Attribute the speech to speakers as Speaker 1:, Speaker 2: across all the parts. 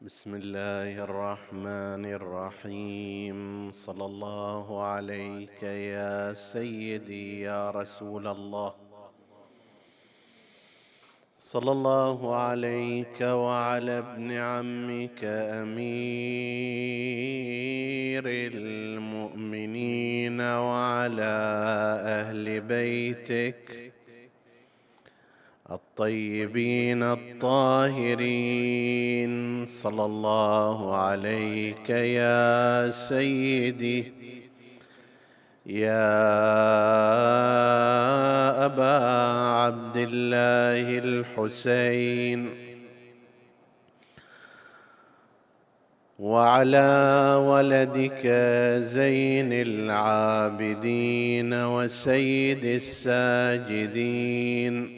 Speaker 1: بسم الله الرحمن الرحيم. صلى الله عليك يا سيدي يا رسول الله. صلى الله عليك وعلى ابن عمك أمير المؤمنين وعلى أهل بيتك. الطيبين الطاهرين. صلى الله عليك يا سيدي يا أبا عبد الله الحسين وعلى ولدك زين العابدين وسيد الساجدين.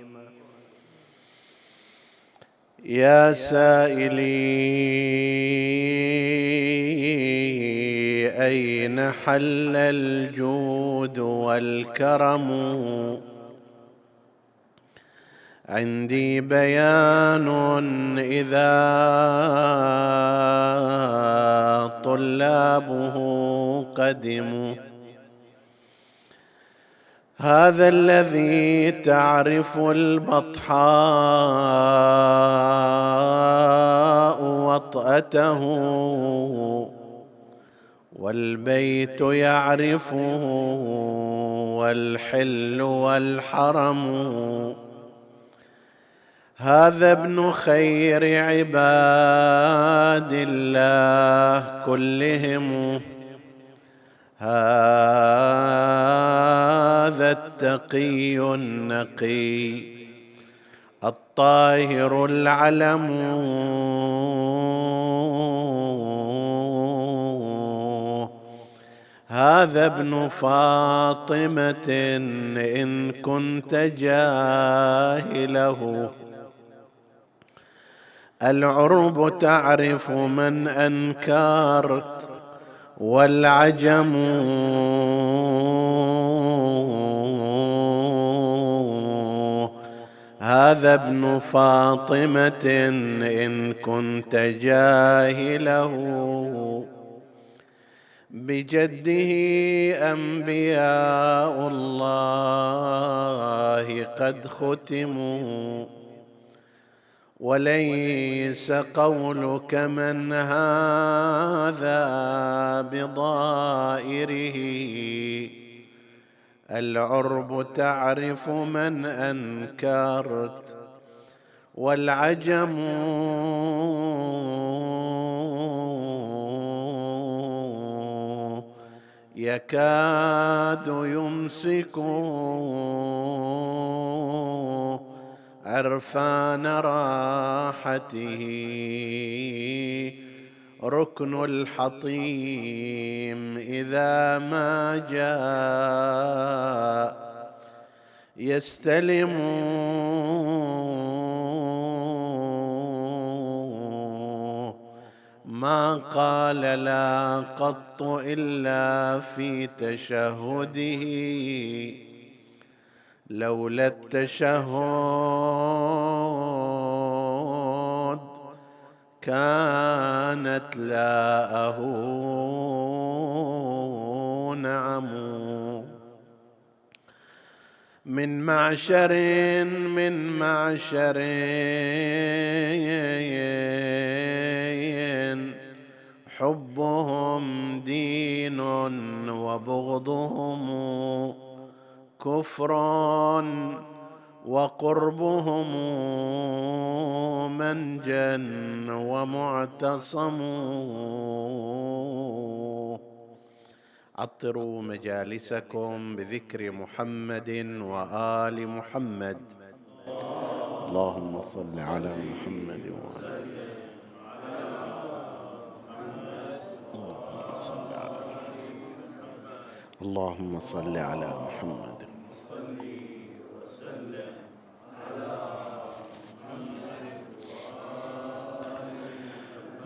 Speaker 1: يا سائلي أين حل الجود والكرم؟ عندي بيان إذا طلابه قدموا. هذا الذي تعرف البطحاء وطأته والبيت يعرفه والحل والحرم. هذا ابن خير عباد الله كلهم. هذا التقي النقي الطاهر العلم. هذا ابن فاطمة إن كنت جاهله. العرب تعرف من أنكرت والعجم. هذا ابن فاطمة إن كنت جاهله. بجده أنبياء الله قد ختموا. وليس قولك من هذا بضائره. العرب تعرف من أنكرت والعجم يكاد يمسك عرفان راحته. ركن الحطيم إذا ما جاء يستلم. ما قال لا قط إلا في تشهده. لولا التشهد كانت لاءه نعم من معشر من معشر حبهم دين وبغضهم كفر وقربهم منجا ومعتصم. عطروا مجالسكم بذكر محمد وآل محمد. اللهم صل على محمد وعلى على اللهم صل على محمد.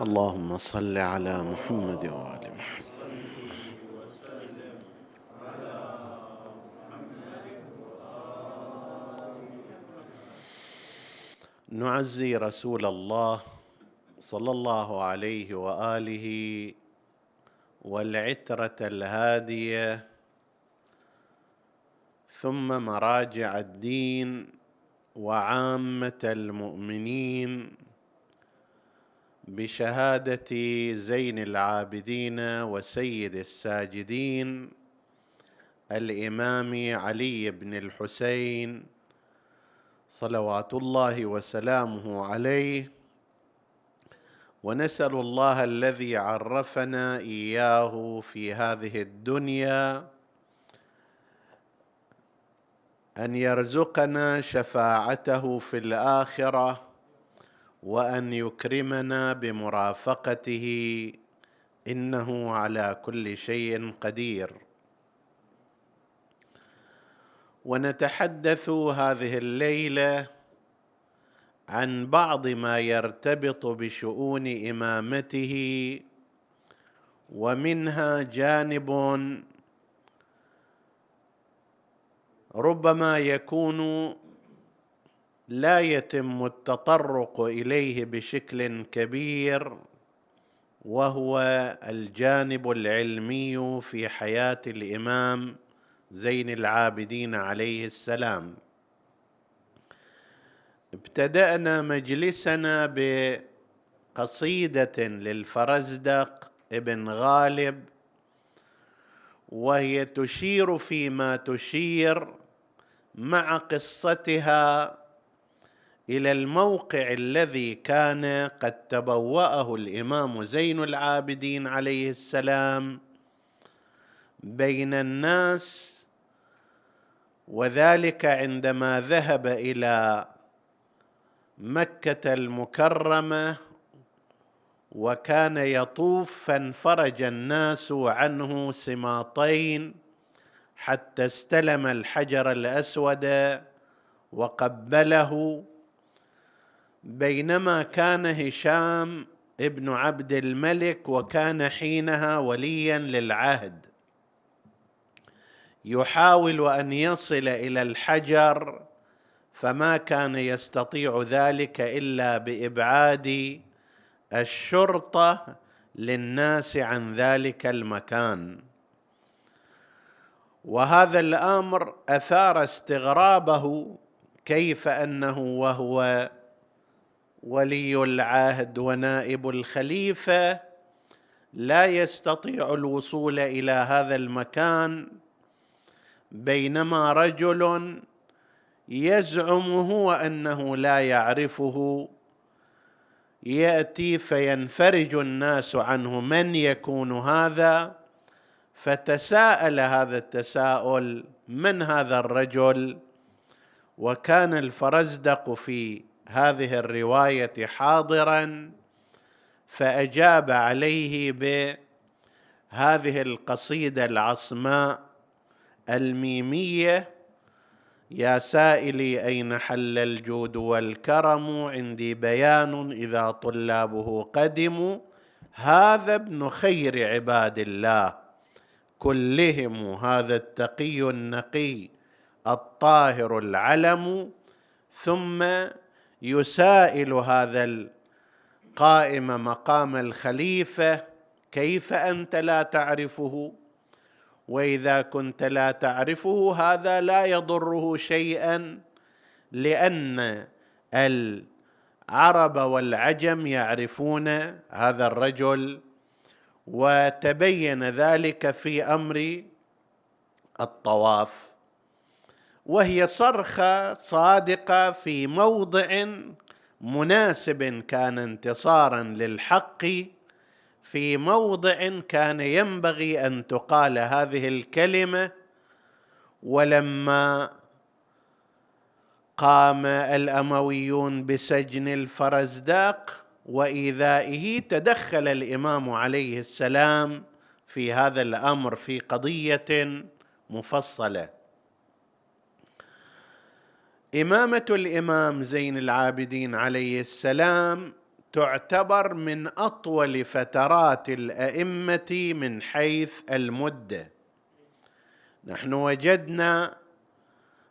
Speaker 1: اللهم صل على محمد وآل محمد. نعزي رسول الله صلى الله عليه وآله والعترة الهادية ثم مراجع الدين وعامة المؤمنين بشهادة زين العابدين وسيد الساجدين الإمام علي بن الحسين صلوات الله وسلامه عليه. ونسأل الله الذي عرفنا إياه في هذه الدنيا أن يرزقنا شفاعته في الآخرة وأن يكرمنا بمرافقته. إنه على كل شيء قدير. ونتحدث هذه الليلة عن بعض ما يرتبط بشؤون إمامته. ومنها جانب ربما يكون لا يتم التطرق إليه بشكل كبير وهو الجانب العلمي في حياة الإمام زين العابدين عليه السلام. ابتدأنا مجلسنا بقصيدة للفرزدق ابن غالب وهي تشير فيما تشير مع قصتها إلى الموقع الذي كان قد تبوأه الإمام زين العابدين عليه السلام بين الناس وذلك عندما ذهب إلى مكة المكرمة وكان يطوف فانفرج الناس عنه سماطين حتى استلم الحجر الأسود وقبله بينما كان هشام ابن عبد الملك وكان حينها وليا للعهد. يحاول أن يصل إلى الحجر فما كان يستطيع ذلك إلا بإبعاد الشرطة للناس عن ذلك المكان. وهذا الأمر أثار استغرابه كيف أنه وهو ولي العهد ونائب الخليفة لا يستطيع الوصول إلى هذا المكان بينما رجل يزعم هو أنه لا يعرفه. يأتي فينفرج الناس عنه من يكون هذا؟ فتساءل هذا التساؤل من هذا الرجل؟ وكان الفرزدق في هذه الرواية حاضرا فأجاب عليه بهذه القصيدة العصماء الميمية يا سائلي أين حل الجود والكرم؟ عندي بيان إذا طلابه قدموا. هذا ابن خير عباد الله. كلهم هذا التقي النقي الطاهر العلم. ثم يسائل هذا القائم مقام الخليفة كيف أنت لا تعرفه؟ وإذا كنت لا تعرفه هذا لا يضره شيئا لأن العرب والعجم يعرفون هذا الرجل وتبين ذلك في أمر الطواف. وهي صرخة صادقة في موضع مناسب كان انتصارا للحق في موضع كان ينبغي أن تقال هذه الكلمة. ولما قام الأمويون بسجن الفرزداق وإيذائه تدخل الإمام عليه السلام في هذا الأمر في قضية مفصلة. إمامة الإمام زين العابدين عليه السلام تعتبر من أطول فترات الأئمة من حيث المدة. نحن وجدنا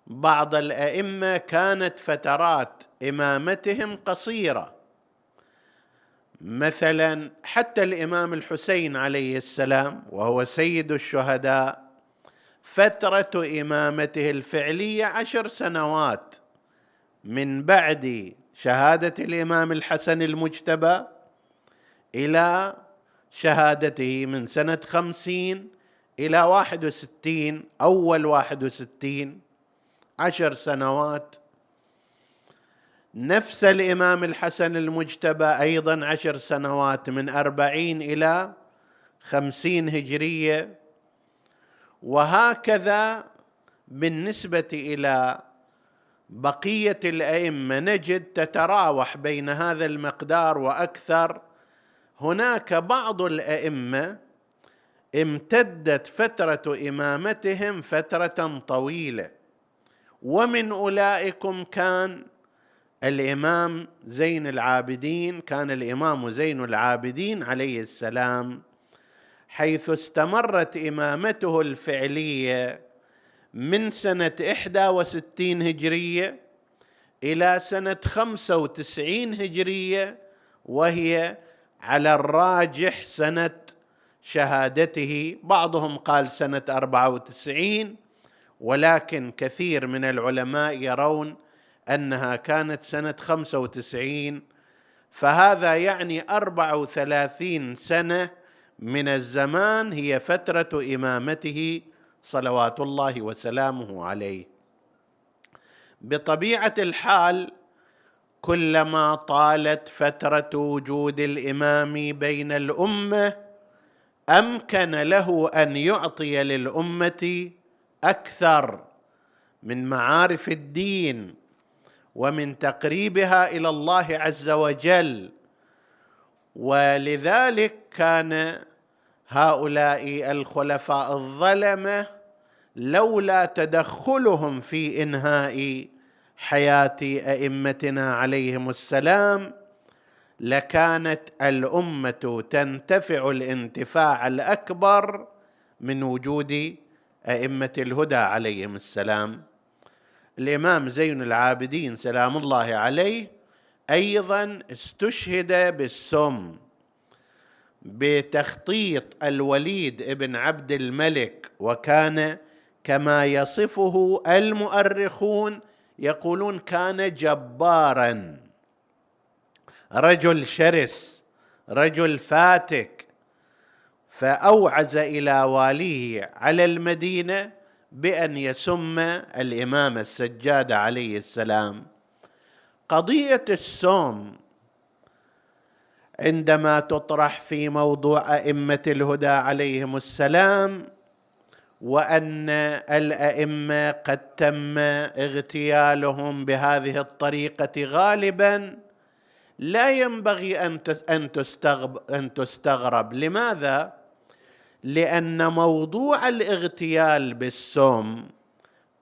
Speaker 1: بعض الأئمة كانت فترات إمامتهم قصيرة. مثلا حتى الإمام الحسين عليه السلام وهو سيد الشهداء فترة إمامته الفعلية عشر سنوات. من بعد شهادة الإمام الحسن المجتبى إلى شهادته من سنة خمسين إلى واحد وستين أول واحد وستين عشر سنوات. نفس الإمام الحسن المجتبى أيضا عشر سنوات من أربعين إلى خمسين هجرية. وهكذا بالنسبة إلى بقية الأئمة نجد تتراوح بين هذا المقدار وأكثر. هناك بعض الأئمة امتدت فترة إمامتهم فترة طويلة ومن أولئكم كان الإمام زين العابدين كان الإمام زين العابدين عليه السلام حيث استمرت إمامته الفعلية من وستين هجرية إلى سنة خمسة وتسعين هجرية وهي على الراجح سنة شهادته. بعضهم قال أربعة وتسعين ولكن كثير من العلماء يرون أنها كانت خمسة وتسعين. فهذا يعني أربعة وثلاثين سنة من الزمان هي فترة إمامته صلوات الله وسلامه عليه. بطبيعة الحال كلما طالت فترة وجود الإمام بين الأمة أمكن له أن يعطي للأمة أكثر من معارف الدين ومن تقريبها إلى الله عز وجل. ولذلك كان هؤلاء الخلفاء الظلمة لولا تدخلهم في إنهاء حياة أئمتنا عليهم السلام لكانت الأمة تنتفع الانتفاع الأكبر من وجود أئمة الهدى عليهم السلام. الإمام زين العابدين سلام الله عليه أيضا استشهد بالسم. بتخطيط الوليد ابن عبد الملك وكان كما يصفه المؤرخون يقولون كان جبارا. رجل شرس رجل فاتك فأوعز إلى واليه على المدينة بأن يسم الإمام السجاد عليه السلام. قضية السوم عندما تطرح في موضوع أئمة الهدى عليهم السلام وأن الأئمة قد تم اغتيالهم بهذه الطريقة غالبا لا ينبغي أن أن تستغرب. لماذا؟ لأن موضوع الاغتيال بالسم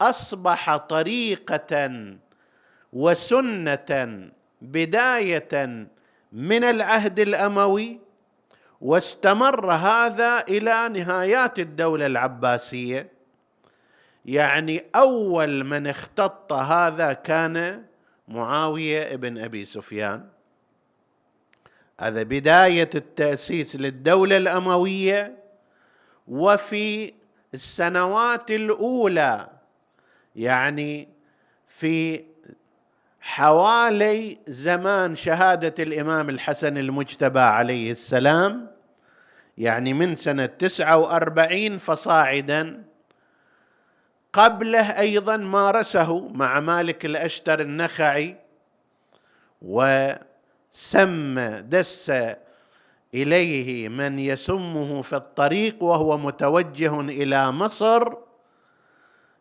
Speaker 1: أصبح طريقة وسنة بداية من العهد الأموي واستمر هذا إلى نهايات الدولة العباسية. يعني أول من اختط هذا كان معاوية بن أبي سفيان. هذا بداية التأسيس للدولة الأموية. وفي السنوات الأولى يعني في حوالي زمان شهادة الإمام الحسن المجتبى عليه السلام يعني من سنة تسعة وأربعين فصاعدا قبله أيضا مارسه مع مالك الأشتر النخعي وسم دس إليه من يسمه في الطريق وهو متوجه إلى مصر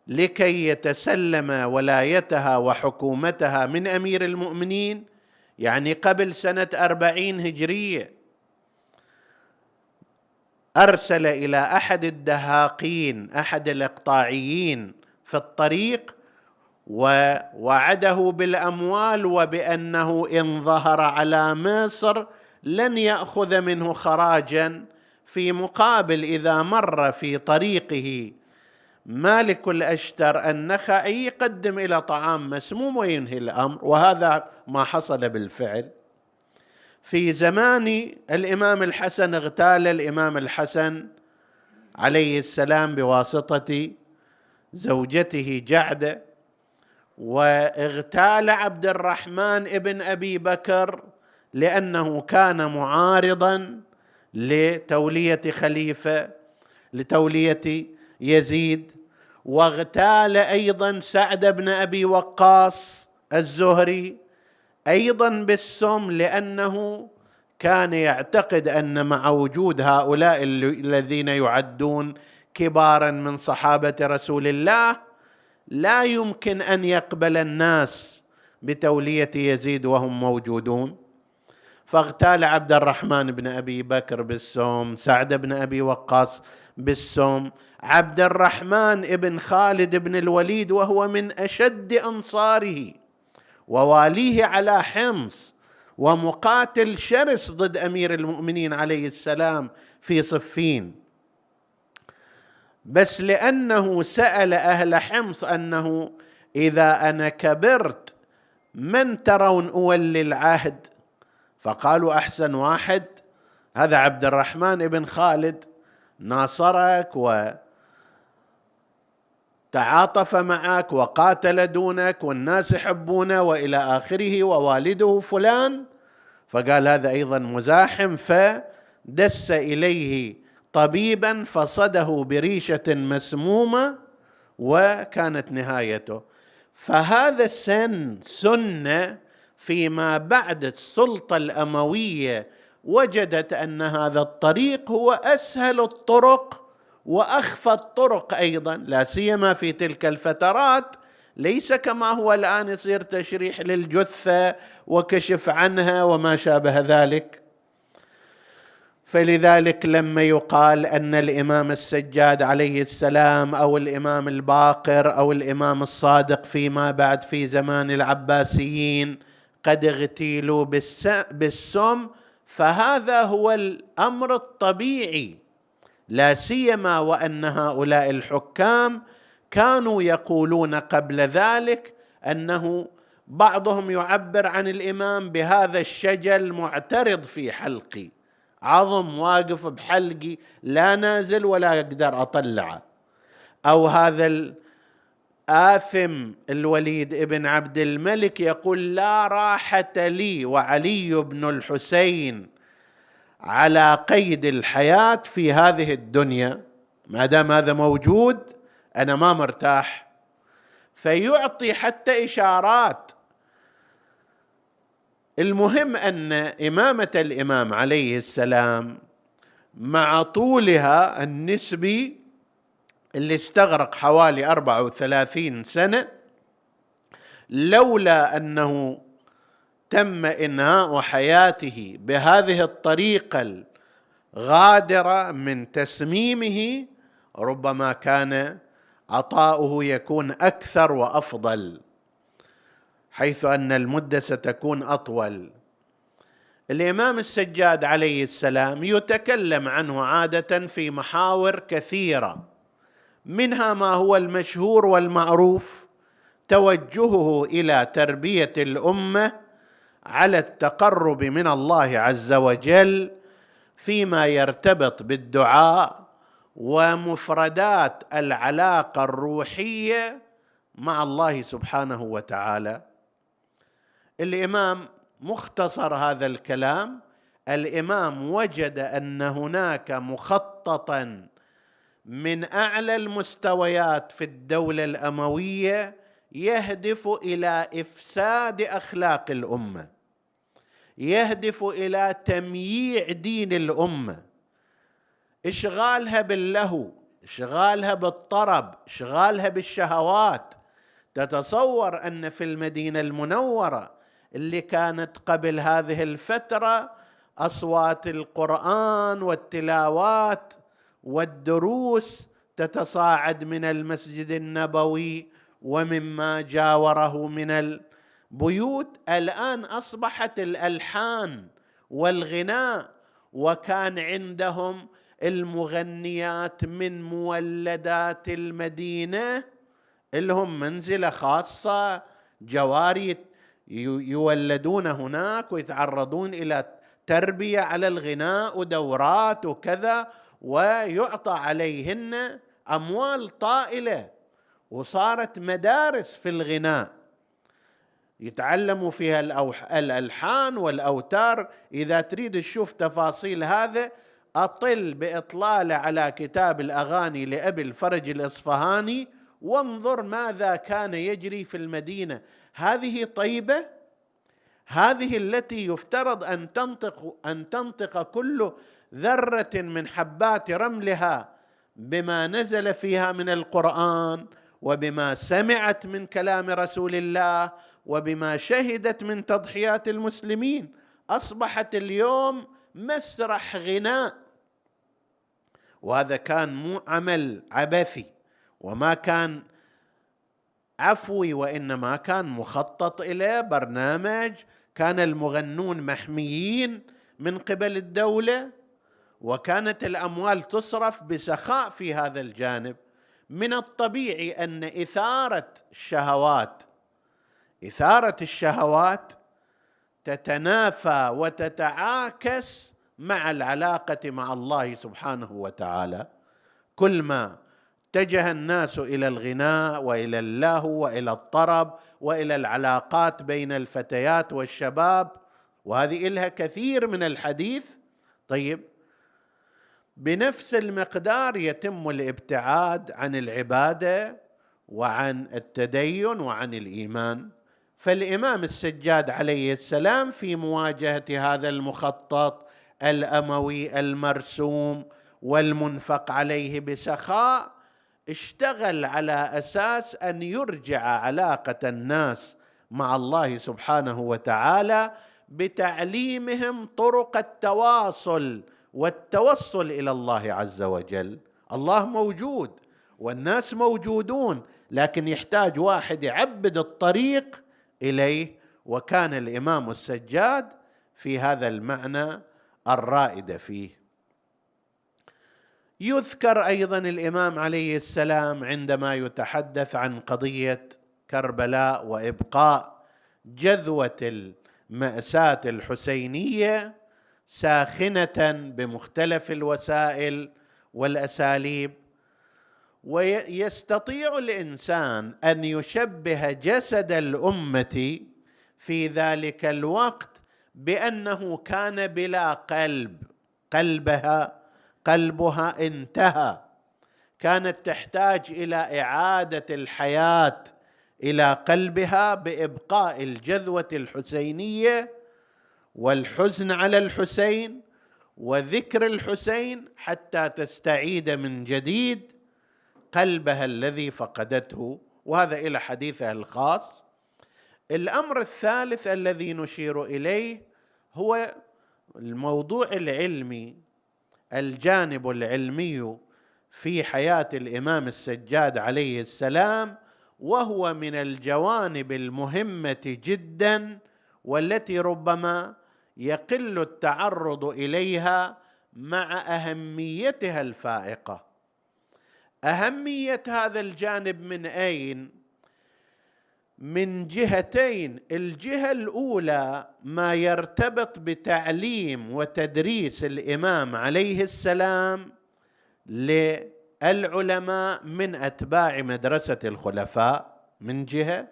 Speaker 1: لكي يتسلم ولايتها وحكومتها من أمير المؤمنين يعني قبل سنة أربعين هجرية. أرسل إلى أحد الدهاقين أحد الإقطاعيين في الطريق ووعده بالأموال وبأنه إن ظهر على مصر لن يأخذ منه خراجا في مقابل إذا مر في طريقه مالك الاشتر النخعي يقدم إلى طعام مسموم وينهي الأمر. وهذا ما حصل بالفعل. في زمان الإمام الحسن اغتال الإمام الحسن عليه السلام بواسطة زوجته جعده واغتال عبد الرحمن ابن أبي بكر لأنه كان معارضا لتولية خليفة لتولية يزيد. واغتال أيضا سعد بن أبي وقاص الزهري أيضا بالسم لأنه كان يعتقد أن مع وجود هؤلاء الذين يعدون كبارا من صحابة رسول الله لا يمكن أن يقبل الناس بتولية يزيد وهم موجودون. فاغتال عبد الرحمن بن أبي بكر بالسوم سعد بن أبي وقاص بالسوم عبد الرحمن بن خالد بن الوليد وهو من أشد أنصاره وواليه على حمص ومقاتل شرس ضد أمير المؤمنين عليه السلام في صفين. بس لأنه سأل أهل حمص أنه إذا أنا كبرت من ترون أولي العهد؟ فقالوا أحسن واحد هذا عبد الرحمن بن خالد ناصرك و تعاطف معك وقاتل دونك والناس يحبونه وإلى آخره ووالده فلان. فقال هذا أيضا مزاحم فدس إليه طبيبا فصده بريشة مسمومة وكانت نهايته. فهذا السن سنه فيما بعد السلطة الأموية وجدت أن هذا الطريق هو أسهل الطرق وأخفى الطرق أيضا لا سيما في تلك الفترات. ليس كما هو الآن يصير تشريح للجثة وكشف عنها وما شابه ذلك. فلذلك لما يقال أن الإمام السجاد عليه السلام أو الإمام الباقر أو الإمام الصادق فيما بعد في زمان العباسيين قد اغتيلوا بالسم فهذا هو الأمر الطبيعي. لا سيما وأن هؤلاء الحكام كانوا يقولون قبل ذلك أنه بعضهم يعبر عن الإمام بهذا الشجل معترض في حلقي. عظم واقف بحلقي لا نازل ولا أقدر أطلعه. أو هذا الآثم الوليد ابن عبد الملك يقول لا راحة لي وعلي بن الحسين على قيد الحياة في هذه الدنيا. ما دام هذا موجود أنا ما مرتاح. فيعطي حتى إشارات. المهم أن إمامة الإمام عليه السلام مع طولها النسبي اللي استغرق حوالي 34 سنة لولا أنه تم إنهاء حياته بهذه الطريقة الغادرة من تسميمه ربما كان عطاؤه يكون أكثر وأفضل حيث أن المدة ستكون أطول. الإمام السجاد عليه السلام يتكلم عنه عادة في محاور كثيرة منها ما هو المشهور والمعروف توجهه إلى تربية الأمة على التقرب من الله عز وجل فيما يرتبط بالدعاء ومفردات العلاقة الروحية مع الله سبحانه وتعالى. الإمام مختصر هذا الكلام. الإمام وجد أن هناك مخططا من أعلى المستويات في الدولة الأموية يهدف إلى إفساد أخلاق الأمة. يهدف إلى تمييع دين الأمة. إشغالها باللهو إشغالها بالطرب إشغالها بالشهوات. تتصور أن في المدينة المنورة اللي كانت قبل هذه الفترة أصوات القرآن والتلاوات والدروس تتصاعد من المسجد النبوي ومما جاوره من البيوت الآن أصبحت الألحان والغناء وكان عندهم المغنيات من مولدات المدينة لهم منزلة خاصة جواري يولدون هناك ويتعرضون إلى تربية على الغناء ودورات وكذا ويعطى عليهن أموال طائلة وصارت مدارس في الغناء. يتعلموا فيها الألحان والأوتار. إذا تريد تشوف تفاصيل هذا أطل بإطلالة على كتاب الأغاني لأبي الفرج الإصفهاني وانظر ماذا كان يجري في المدينة. هذه طيبة؟ هذه التي يفترض أن تنطق أن تنطق كل ذرة من حبات رملها بما نزل فيها من القرآن وبما سمعت من كلام رسول الله وبما شهدت من تضحيات المسلمين أصبحت اليوم مسرح غناء. وهذا كان مو عمل عبثي وما كان عفوي وإنما كان مخطط اليه برنامج كان المغنون محميين من قبل الدولة وكانت الأموال تصرف بسخاء في هذا الجانب. من الطبيعي أن إثارة الشهوات إثارة الشهوات تتنافى وتتعاكس مع العلاقة مع الله سبحانه وتعالى. كل ما اتجه الناس إلى الغناء وإلى اللهو وإلى الطرب وإلى العلاقات بين الفتيات والشباب وهذه لها كثير من الحديث. طيب بنفس المقدار يتم الابتعاد عن العبادة وعن التدين وعن الإيمان. فالإمام السجاد عليه السلام في مواجهة هذا المخطط الأموي المرسوم والمنفق عليه بسخاء اشتغل على أساس أن يرجع علاقة الناس مع الله سبحانه وتعالى بتعليمهم طرق التواصل والتوصل إلى الله عز وجل. الله موجود والناس موجودون لكن يحتاج واحد يعبد الطريق إليه وكان الإمام السجاد في هذا المعنى الرائد فيه. يذكر أيضا الإمام عليه السلام عندما يتحدث عن قضية كربلاء وإبقاء جذوة المأساة الحسينية ساخنة بمختلف الوسائل والأساليب ويستطيع الإنسان أن يشبه جسد الأمة في ذلك الوقت بأنه كان بلا قلب. قلبها قلبها انتهى. كانت تحتاج إلى إعادة الحياة إلى قلبها بإبقاء الجذوة الحسينية والحزن على الحسين وذكر الحسين حتى تستعيد من جديد. قلبها الذي فقدته وهذا إلى حديثها الخاص. الأمر الثالث الذي نشير إليه هو الموضوع العلمي الجانب العلمي في حياة الإمام السجاد عليه السلام وهو من الجوانب المهمة جدا والتي ربما يقل التعرض إليها مع أهميتها الفائقة. أهمية هذا الجانب من أين؟ من جهتين. الجهة الأولى ما يرتبط بتعليم وتدريس الإمام عليه السلام للعلماء من أتباع مدرسة الخلفاء من جهة.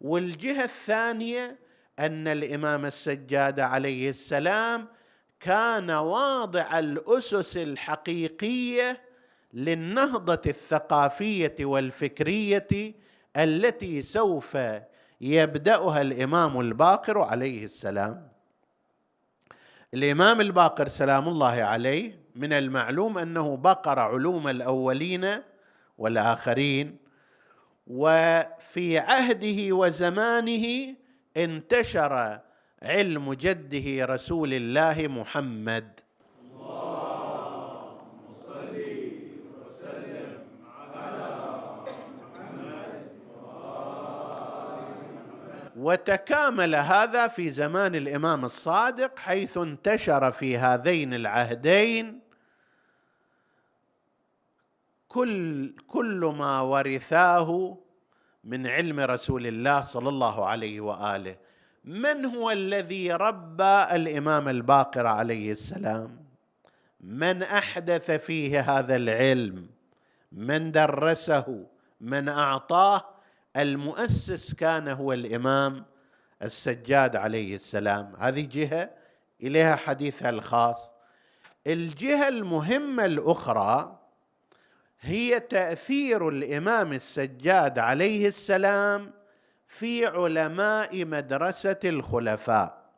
Speaker 1: والجهة الثانية أن الإمام السجاد عليه السلام كان واضع الأسس الحقيقية للنهضة الثقافية والفكرية التي سوف يبدأها الإمام الباقر عليه السلام. الإمام الباقر سلام الله عليه من المعلوم أنه بقر علوم الأولين والآخرين وفي عهده وزمانه انتشر علم جده رسول الله محمد. وتكامل هذا في زمان الإمام الصادق حيث انتشر في هذين العهدين كل كل ما ورثاه من علم رسول الله صلى الله عليه وآله. من هو الذي ربى الإمام الباقر عليه السلام؟ من أحدث فيه هذا العلم؟ من درسه؟ من أعطاه؟ المؤسس كان هو الإمام السجاد عليه السلام. هذه جهة إليها حديثها الخاص. الجهة المهمة الأخرى هي تأثير الإمام السجاد عليه السلام في علماء مدرسة الخلفاء.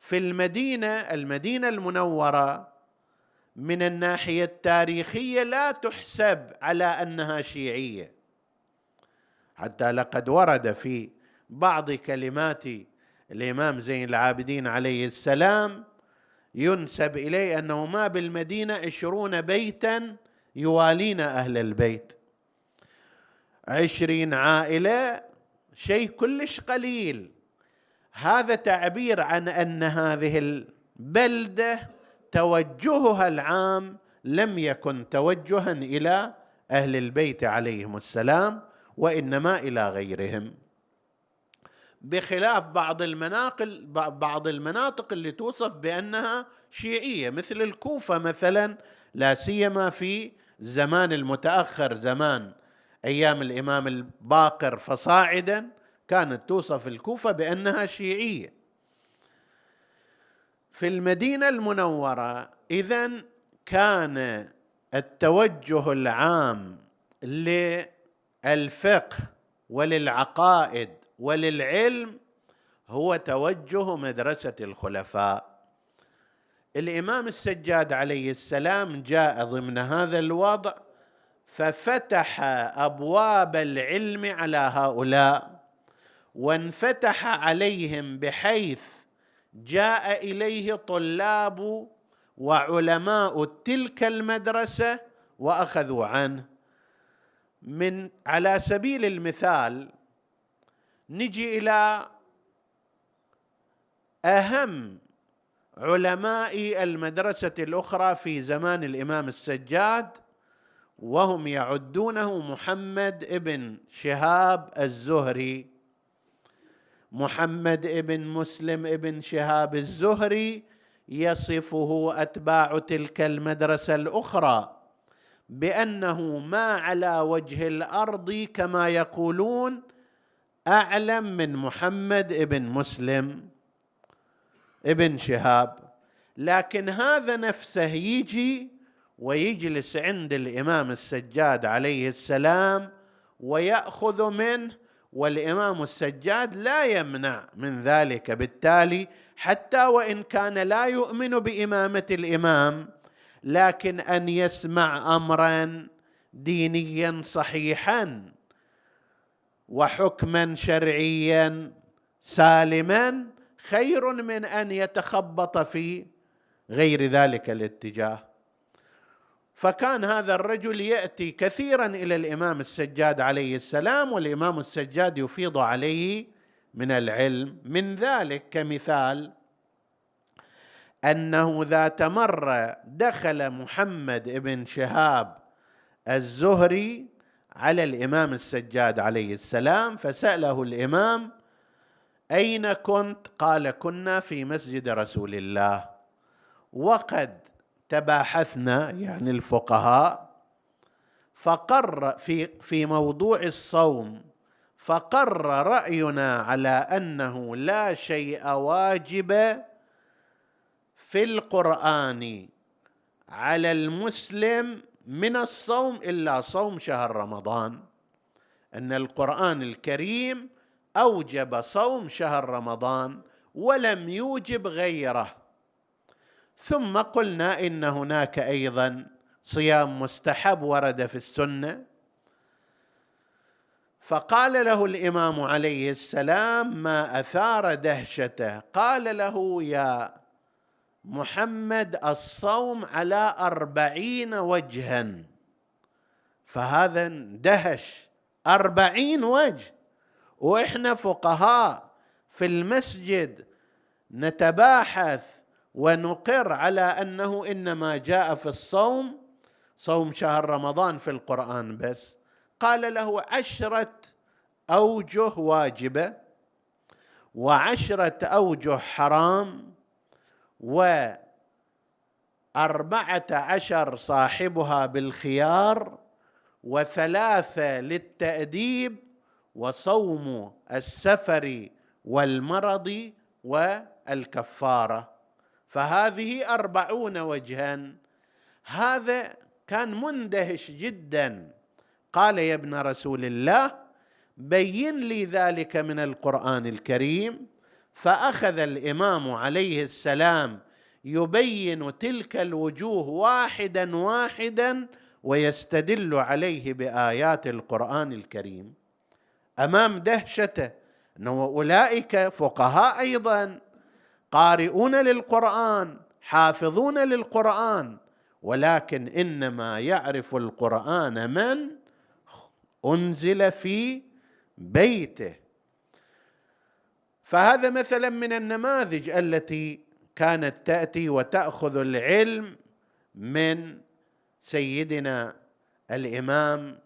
Speaker 1: في المدينة المدينة المنورة من الناحية التاريخية لا تحسب على أنها شيعية. حتى لقد ورد في بعض كلمات الإمام زين العابدين عليه السلام ينسب إليه أنه ما بالمدينة عشرون بيتا يوالين أهل البيت. عشرين عائلة شيء كلش قليل. هذا تعبير عن أن هذه البلدة توجهها العام لم يكن توجها إلى أهل البيت عليهم السلام. وإنما إلى غيرهم. بخلاف بعض المناقل بعض المناطق اللي توصف بأنها شيعية مثل الكوفة مثلا لا سيما في الزمان المتأخر زمان أيام الإمام الباقر فصاعدا كانت توصف الكوفة بأنها شيعية. في المدينة المنورة اذا كان التوجه العام للفقه وللعقائد وللعلم هو توجه مدرسة الخلفاء. الإمام السجاد عليه السلام جاء ضمن هذا الوضع ففتح أبواب العلم على هؤلاء وانفتح عليهم بحيث جاء إليه طلاب وعلماء تلك المدرسة وأخذوا عنه. من على سبيل المثال نجي إلى أهم علماء المدرسة الأخرى في زمان الإمام السجاد وهم يعدونه محمد ابن شهاب الزهري. محمد ابن مسلم ابن شهاب الزهري يصفه أتباع تلك المدرسة الأخرى. بأنه ما على وجه الأرض كما يقولون أعلم من محمد ابن مسلم ابن شهاب. لكن هذا نفسه يجي ويجلس عند الإمام السجاد عليه السلام ويأخذ منه والإمام السجاد لا يمنع من ذلك بالتالي حتى وإن كان لا يؤمن بإمامة الإمام. لكن أن يسمع امرا دينيا صحيحا وحكما شرعيا سالما خير من أن يتخبط في غير ذلك الاتجاه. فكان هذا الرجل يأتي كثيرا إلى الإمام السجاد عليه السلام والإمام السجاد يفيض عليه من العلم. من ذلك كمثال أنه ذات مره دخل محمد بن شهاب الزهري على الإمام السجاد عليه السلام فسأله الإمام أين كنت؟ قال كنا في مسجد رسول الله. وقد تباحثنا يعني الفقهاء فقر في في موضوع الصوم فقر رأينا على أنه لا شيء واجب في القرآن على المسلم من الصوم إلا صوم شهر رمضان. إن القرآن الكريم أوجب صوم شهر رمضان ولم يوجب غيره. ثم قلنا إن هناك أيضا صيام مستحب ورد في السنة. فقال له الإمام عليه السلام ما أثار دهشته. قال له يا محمد الصوم على أربعين وجها. فهذا اندهش. أربعين وجه. وإحنا فقهاء في المسجد نتباحث ونقر على أنه إنما جاء في الصوم صوم شهر رمضان في القرآن بس. قال له عشرة أوجه واجبة وعشرة أوجه حرام وأربعة عشر صاحبها بالخيار وثلاثة للتأديب وصوم السفر والمرض والكفارة. فهذه أربعون وجها. هذا كان مندهش جدا. قال يا ابن رسول الله بين لي ذلك من القرآن الكريم. فأخذ الإمام عليه السلام يبين تلك الوجوه واحدا واحدا ويستدل عليه بآيات القرآن الكريم. أمام دهشته انه أولئك فقهاء أيضا قارئون للقرآن حافظون للقرآن ولكن إنما يعرف القرآن من أنزل في بيته. فهذا مثلا من النماذج التي كانت تأتي وتأخذ العلم من سيدنا الإمام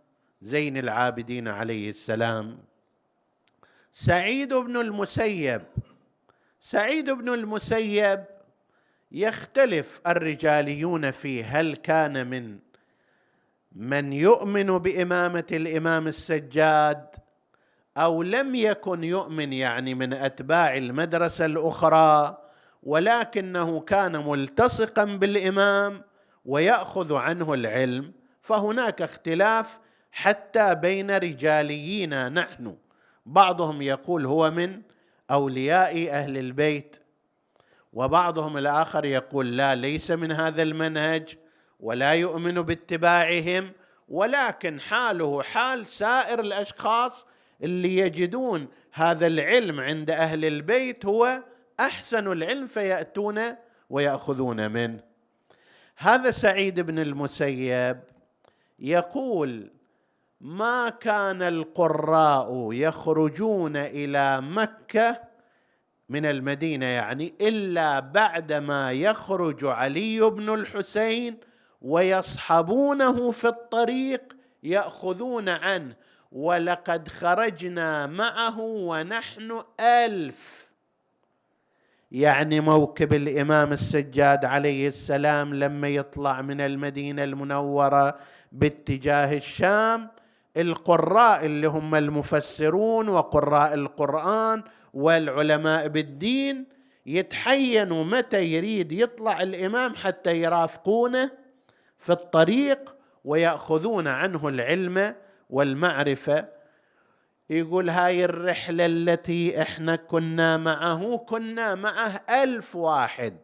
Speaker 1: زين العابدين عليه السلام. سعيد بن المسيب سعيد بن المسيب يختلف الرجاليون فيه هل كان من من يؤمن بإمامة الإمام السجاد أو لم يكن يؤمن يعني من أتباع المدرسة الأخرى ولكنه كان ملتصقا بالإمام ويأخذ عنه العلم فهناك اختلاف حتى بين رجاليين نحن. بعضهم يقول هو من أولياء أهل البيت وبعضهم الآخر يقول لا ليس من هذا المنهج ولا يؤمن باتباعهم ولكن حاله حال سائر الأشخاص اللي يجدون هذا العلم عند أهل البيت هو أحسن العلم فيأتون ويأخذون منه. هذا سعيد بن المسيب يقول ما كان القراء يخرجون إلى مكة من المدينة يعني إلا بعدما يخرج علي بن الحسين ويصحبونه في الطريق يأخذون عنه ولقد خرجنا معه ونحن ألف. يعني موكب الإمام السجاد عليه السلام لما يطلع من المدينة المنورة باتجاه الشام القراء اللي هم المفسرون وقراء القرآن والعلماء بالدين يتحينوا متى يريد يطلع الإمام حتى يرافقونه في الطريق ويأخذون عنه العلم والمعرفة. يقول هاي الرحلة التي إحنا كنا معه كنا معه ألف واحد.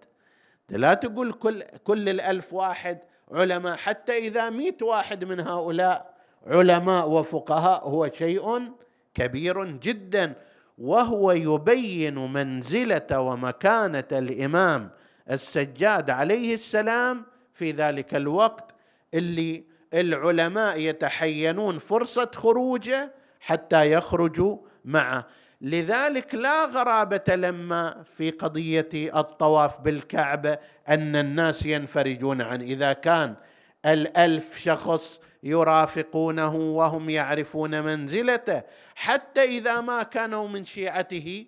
Speaker 1: لا تقول كل, كل الألف واحد علماء حتى إذا مئة واحد من هؤلاء علماء وفقهاء هو شيء كبير جدا. وهو يبين منزلة ومكانة الإمام السجاد عليه السلام في ذلك الوقت اللي العلماء يتحينون فرصة خروجه حتى يخرجوا معه. لذلك لا غرابة لما في قضية الطواف بالكعبة أن الناس ينفرجون عنه. إذا كان الألف شخص يرافقونه وهم يعرفون منزلته حتى إذا ما كانوا من شيعته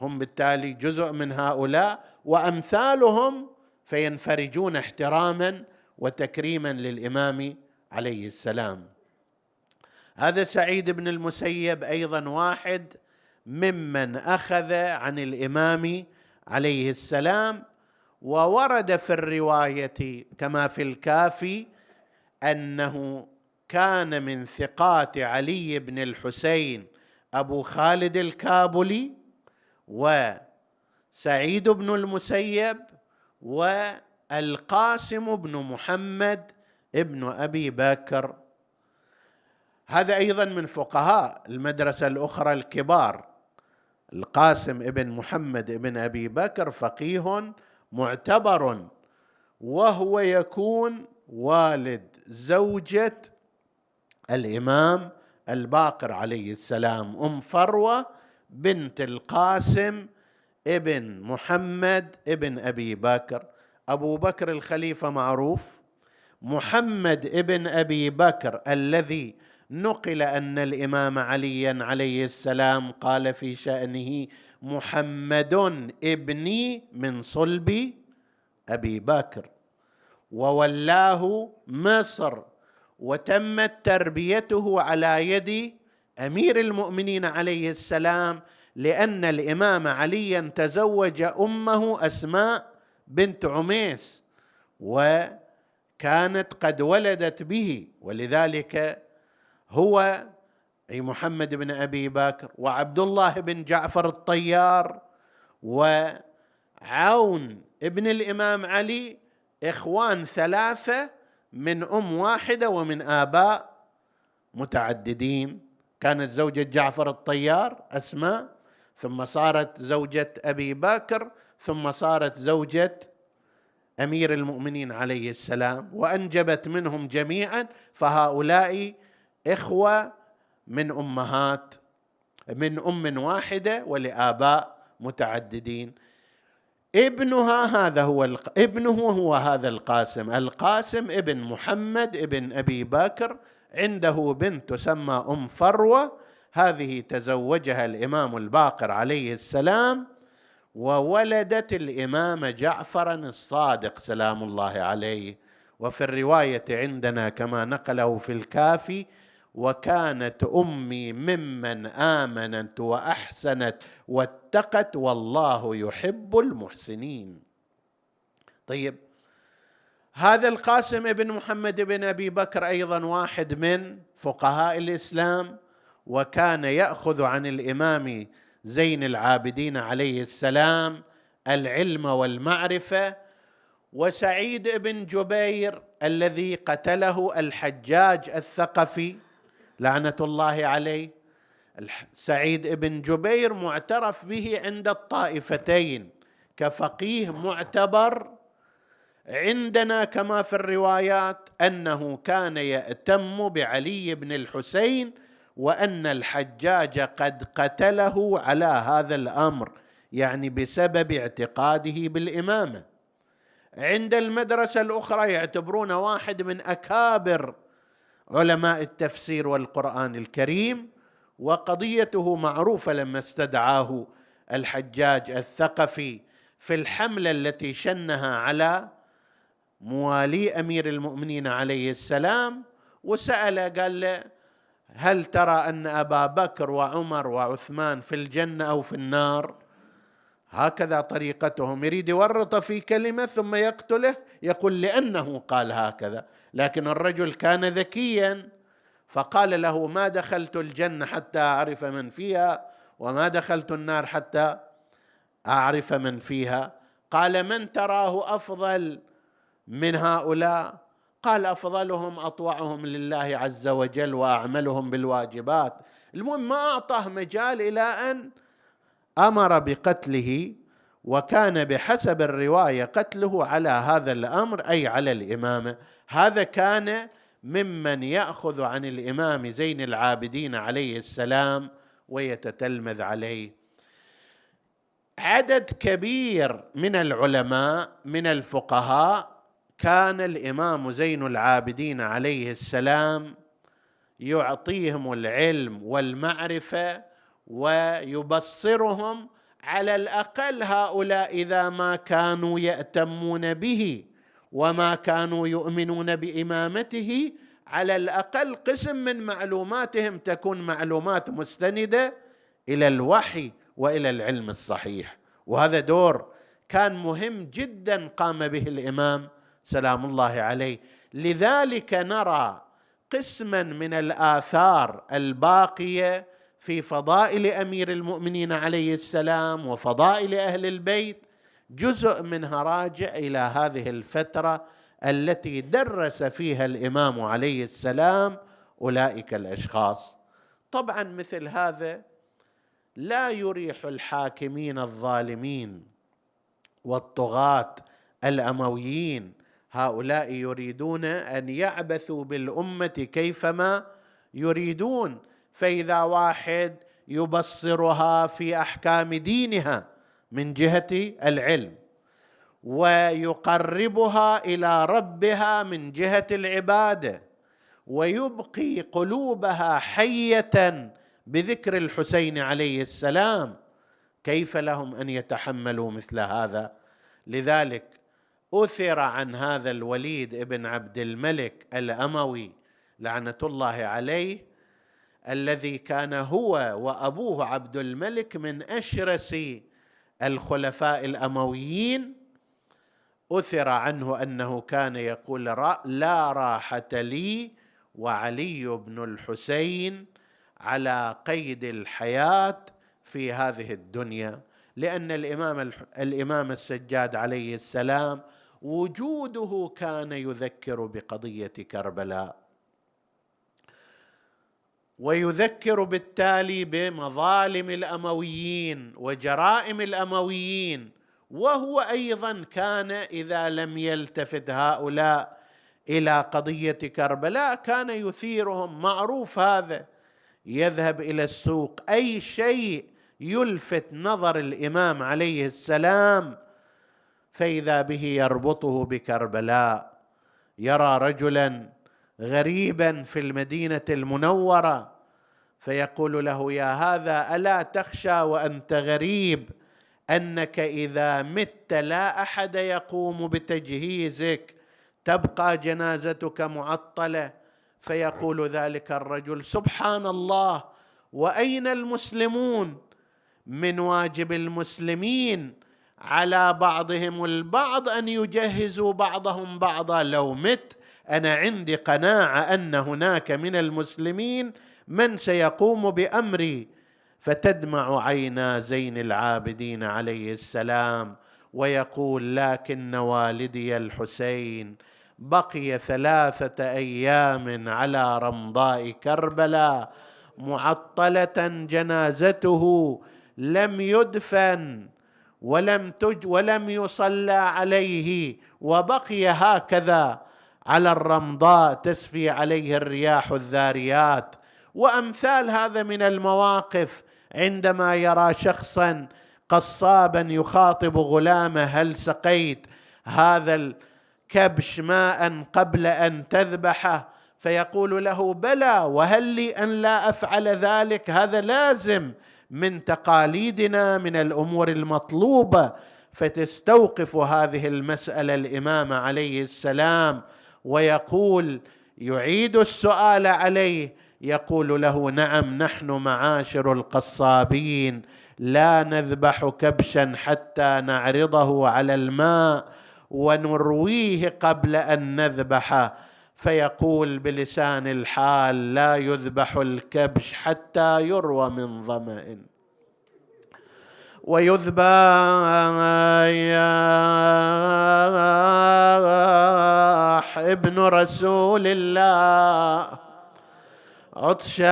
Speaker 1: هم بالتالي جزء من هؤلاء وأمثالهم فينفرجون احتراما وتكريما للإمام عليه السلام. هذا سعيد بن المسيب أيضا واحد ممن أخذ عن الإمام عليه السلام وورد في الرواية كما في الكافي أنه كان من ثقات علي بن الحسين أبو خالد الكابلي وسعيد بن المسيب والقاسم بن محمد ابن أبي بكر. هذا أيضا من فقهاء المدرسة الأخرى الكبار. القاسم ابن محمد ابن أبي بكر فقيه معتبر وهو يكون والد زوجة الإمام الباقر عليه السلام أم فروة بنت القاسم ابن محمد ابن أبي بكر. أبو بكر الخليفة معروف. محمد ابن أبي بكر الذي نقل أن الإمام عليا عليه السلام قال في شأنه محمد ابني من صلب أبي بكر. وولاه مصر وتمت تربيته على يد أمير المؤمنين عليه السلام لأن الإمام عليا تزوج أمه أسماء بنت عميس وكانت قد ولدت به ولذلك هو أي محمد بن أبي بكر وعبد الله بن جعفر الطيار وعون ابن الإمام علي إخوان ثلاثة من أم واحدة ومن آباء متعددين. كانت زوجة جعفر الطيار أسماء ثم صارت زوجة أبي بكر ثم صارت زوجة أمير المؤمنين عليه السلام وأنجبت منهم جميعا فهؤلاء إخوة من أمهات من أم واحدة ولآباء متعددين. ابنها هذا هو. ابنه هو هذا القاسم. القاسم ابن محمد ابن أبي بكر عنده بنت تسمى أم فروة. هذه تزوجها الإمام الباقر عليه السلام. وولدت الإمام جعفرا الصادق سلام الله عليه. وفي الرواية عندنا كما نقله في الكافي وكانت أمي ممن آمنت وأحسنت واتقت والله يحب المحسنين. طيب هذا القاسم بن محمد بن أبي بكر أيضا واحد من فقهاء الإسلام وكان يأخذ عن الإمام زين العابدين عليه السلام العلم والمعرفة. وسعيد بن جبير الذي قتله الحجاج الثقفي لعنة الله عليه. سعيد بن جبير معترف به عند الطائفتين كفقيه معتبر. عندنا كما في الروايات أنه كان يأتم بعلي بن الحسين وأن الحجاج قد قتله على هذا الأمر يعني بسبب اعتقاده بالإمامة. عند المدرسة الأخرى يعتبرون واحد من أكابر علماء التفسير والقرآن الكريم وقضيته معروفة لما استدعاه الحجاج الثقفي في الحملة التي شنها على موالي أمير المؤمنين عليه السلام وسأل قال له هل ترى أن أبا بكر وعمر وعثمان في الجنة أو في النار؟ هكذا طريقتهم. يريد يورط في كلمة ثم يقتله يقول لأنه قال هكذا لكن الرجل كان ذكيا. فقال له ما دخلت الجنة حتى أعرف من فيها؟ وما دخلت النار حتى أعرف من فيها؟ قال من تراه أفضل من هؤلاء؟ قال أفضلهم أطوعهم لله عز وجل وأعملهم بالواجبات. المهم ما أعطاه مجال إلى أن أمر بقتله وكان بحسب الرواية قتله على هذا الأمر أي على الإمامة. هذا كان ممن يأخذ عن الإمام زين العابدين عليه السلام ويتتلمذ عليه. عدد كبير من العلماء من الفقهاء كان الإمام زين العابدين عليه السلام يعطيهم العلم والمعرفة ويبصرهم على الأقل هؤلاء إذا ما كانوا يأتمون به وما كانوا يؤمنون بإمامته على الأقل قسم من معلوماتهم تكون معلومات مستندة إلى الوحي وإلى العلم الصحيح. وهذا دور كان مهم جدا قام به الإمام سلام الله عليه. لذلك نرى قسما من الآثار الباقية في فضائل أمير المؤمنين عليه السلام وفضائل أهل البيت جزء منها راجع إلى هذه الفترة التي درس فيها الإمام عليه السلام أولئك الأشخاص. طبعا مثل هذا لا يريح الحاكمين الظالمين والطغاة الأمويين هؤلاء يريدون أن يعبثوا بالأمة كيفما يريدون فإذا واحد يبصرها في أحكام دينها من جهة العلم ويقربها إلى ربها من جهة العبادة ويبقي قلوبها حية بذكر الحسين عليه السلام كيف لهم أن يتحملوا مثل هذا؟ لذلك أثر عن هذا الوليد ابن عبد الملك الأموي لعنة الله عليه الذي كان هو وأبوه عبد الملك من أشرس الخلفاء الأمويين. أثر عنه أنه كان يقول لا راحة لي وعلي بن الحسين على قيد الحياة في هذه الدنيا لأن الإمام الإمام السجاد عليه السلام وجوده كان يذكر بقضية كربلاء. ويذكر بالتالي بمظالم الأمويين وجرائم الأمويين. وهو أيضا كان إذا لم يلتفت هؤلاء إلى قضية كربلاء كان يثيرهم. معروف هذا. يذهب إلى السوق. أي شيء يلفت نظر الإمام عليه السلام فإذا به يربطه بكربلاء يرى رجلا غريبا في المدينة المنورة فيقول له يا هذا ألا تخشى وأنت غريب؟ أنك إذا مت لا أحد يقوم بتجهيزك تبقى جنازتك معطلة. فيقول ذلك الرجل سبحان الله وأين المسلمون؟ من واجب المسلمين على بعضهم البعض أن يجهزوا بعضهم بعضا. لو مت أنا عندي قناعة أن هناك من المسلمين من سيقوم بأمري. فتدمع عينا زين العابدين عليه السلام ويقول لكن والدي الحسين بقي ثلاثة أيام على رمضاء كربلاء. معطلة جنازته لم يدفن. ولم تج ولم يصلى عليه وبقي هكذا على الرمضاء تسفي عليه الرياح الذاريات. وأمثال هذا من المواقف عندما يرى شخصا قصابا يخاطب غلامه هل سقيت هذا الكبش ماء قبل أن تذبحه؟ فيقول له بلى وهل لي أن لا أفعل ذلك؟ هذا لازم من تقاليدنا من الأمور المطلوبة فتستوقف هذه المسألة الإمام عليه السلام ويقول يعيد السؤال عليه يقول له نعم نحن معاشر القصابين لا نذبح كبشا حتى نعرضه على الماء ونرويه قبل أن نذبحه. فيقول بلسان الحال لا يذبح الكبش حتى يروى من ظمأ. ويذبح ابن رسول الله عطشانا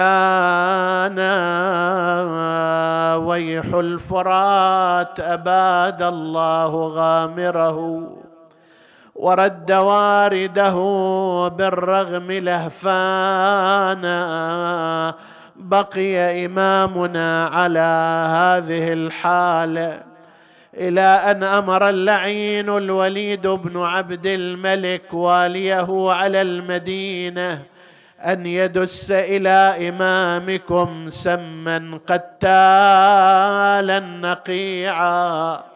Speaker 1: ويح الفرات أباد الله غامره. ورد وارده بالرغم لهفانا. بقي إمامنا على هذه الحاله إلى أن أمر اللعين الوليد بن عبد الملك واليه على المدينة أن يدس إلى إمامكم سما قتالا نقيعا.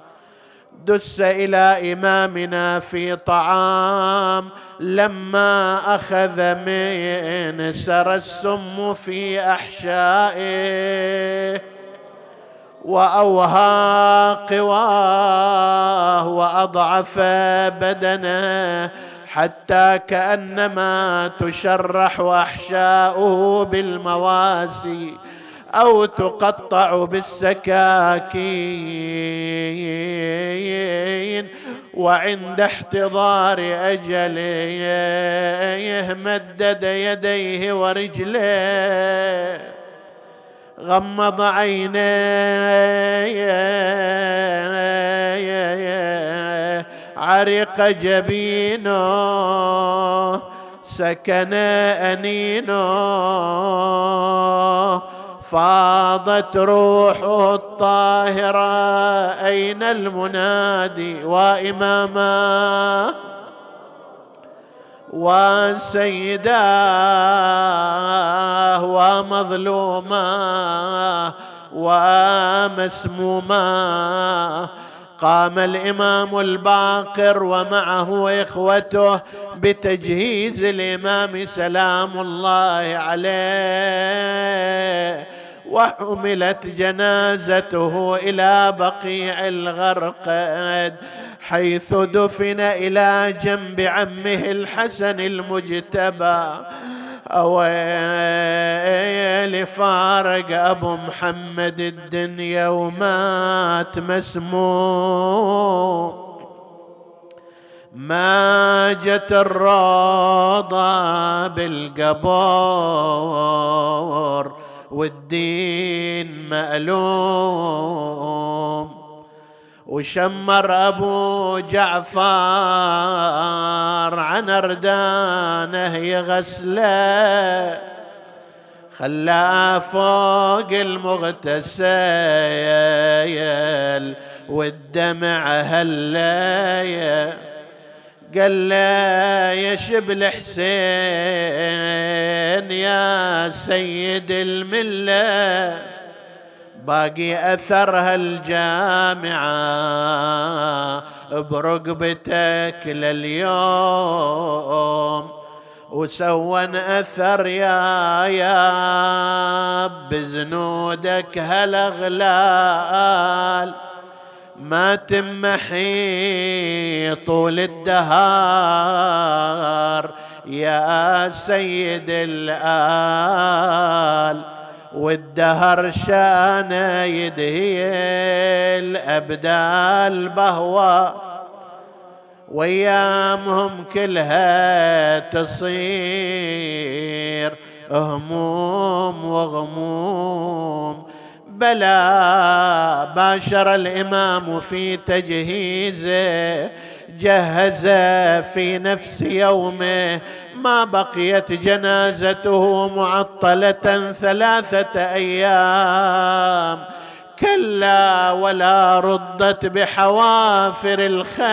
Speaker 1: دس إلى إمامنا في طعام لما أخذ من سر السم في أحشائه. وأوهى قواه وأضعف بدنه حتى كأنما تشرح أحشاؤه بالمواسي. أو تقطع بالسكاكين وعند احتضار اجله مدد يديه ورجليه غمض عينيه عرق جبينه سكن أنينه فاضت روحه الطاهرة أين المنادي وإماما؟ وسيداه ومظلوما ومسموما. قام الإمام الباقر ومعه إخوته بتجهيز الإمام سلام الله عليه. وحملت جنازته إلى بقيع الغرقد حيث دفن إلى جنب عمه الحسن المجتبى. أويلي فارق أبو محمد الدنيا ومات مسموم ما جت الروضة بالقبور. والدين مألوم. وشمر أبو جعفر عن أردانه يغسله. خلاه فوق المغتسل والدمع هلايا قال له يا شبل حسين يا سيد الملة باقي أثرها الجامعة برقبتك لليوم. وسون أثر يا يا بزنودك هالأغلال. ما تمحي طول الدهار يا سيد الآل والدهر شان يدهي الأبدال بهوى. ويامهم كلها تصير هموم وغموم. بلا باشر الإمام في تجهيزه جهز في نفس يومه ما بقيت جنازته معطلة ثلاثة أيام كلا ولا ردت بحوافر الخيل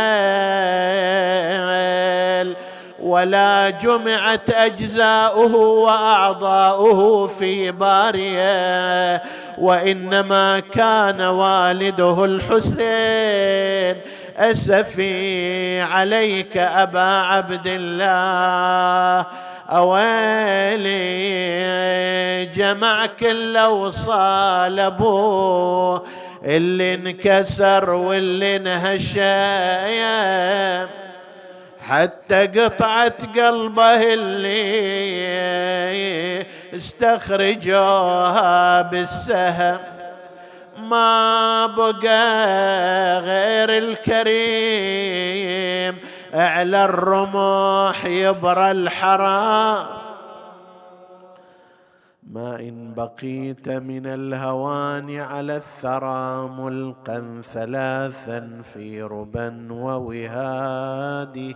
Speaker 1: ولا جمعت أجزاؤه وأعضاؤه في باريه وإنما كان والده الحسين. اسفي عليك أبا عبد الله أويلي جمع كل اوصال ابوه اللي انكسر واللي انهشم حتى قطعة قلبه اللي استخرجوها بالسهم. ما بقى غير الكريم على الرمح يبرى الحرام. ما إن بقيت من الهوان على الثرى ملقا ثلاثا في ربا ووهاد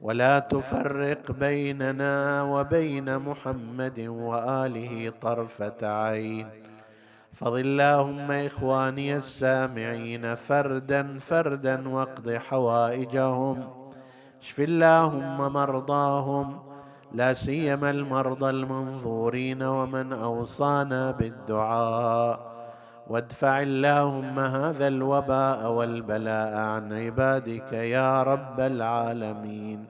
Speaker 1: ولا تفرق بيننا وبين محمد وآله طرفة عين. فض اللهم إخواني السامعين فردا فردا واقض حوائجهم. اشف اللهم مرضاهم. لا سيما المرضى المنظورين ومن أوصانا بالدعاء. وادفع اللهم هذا الوباء والبلاء عن عبادك يا رب العالمين.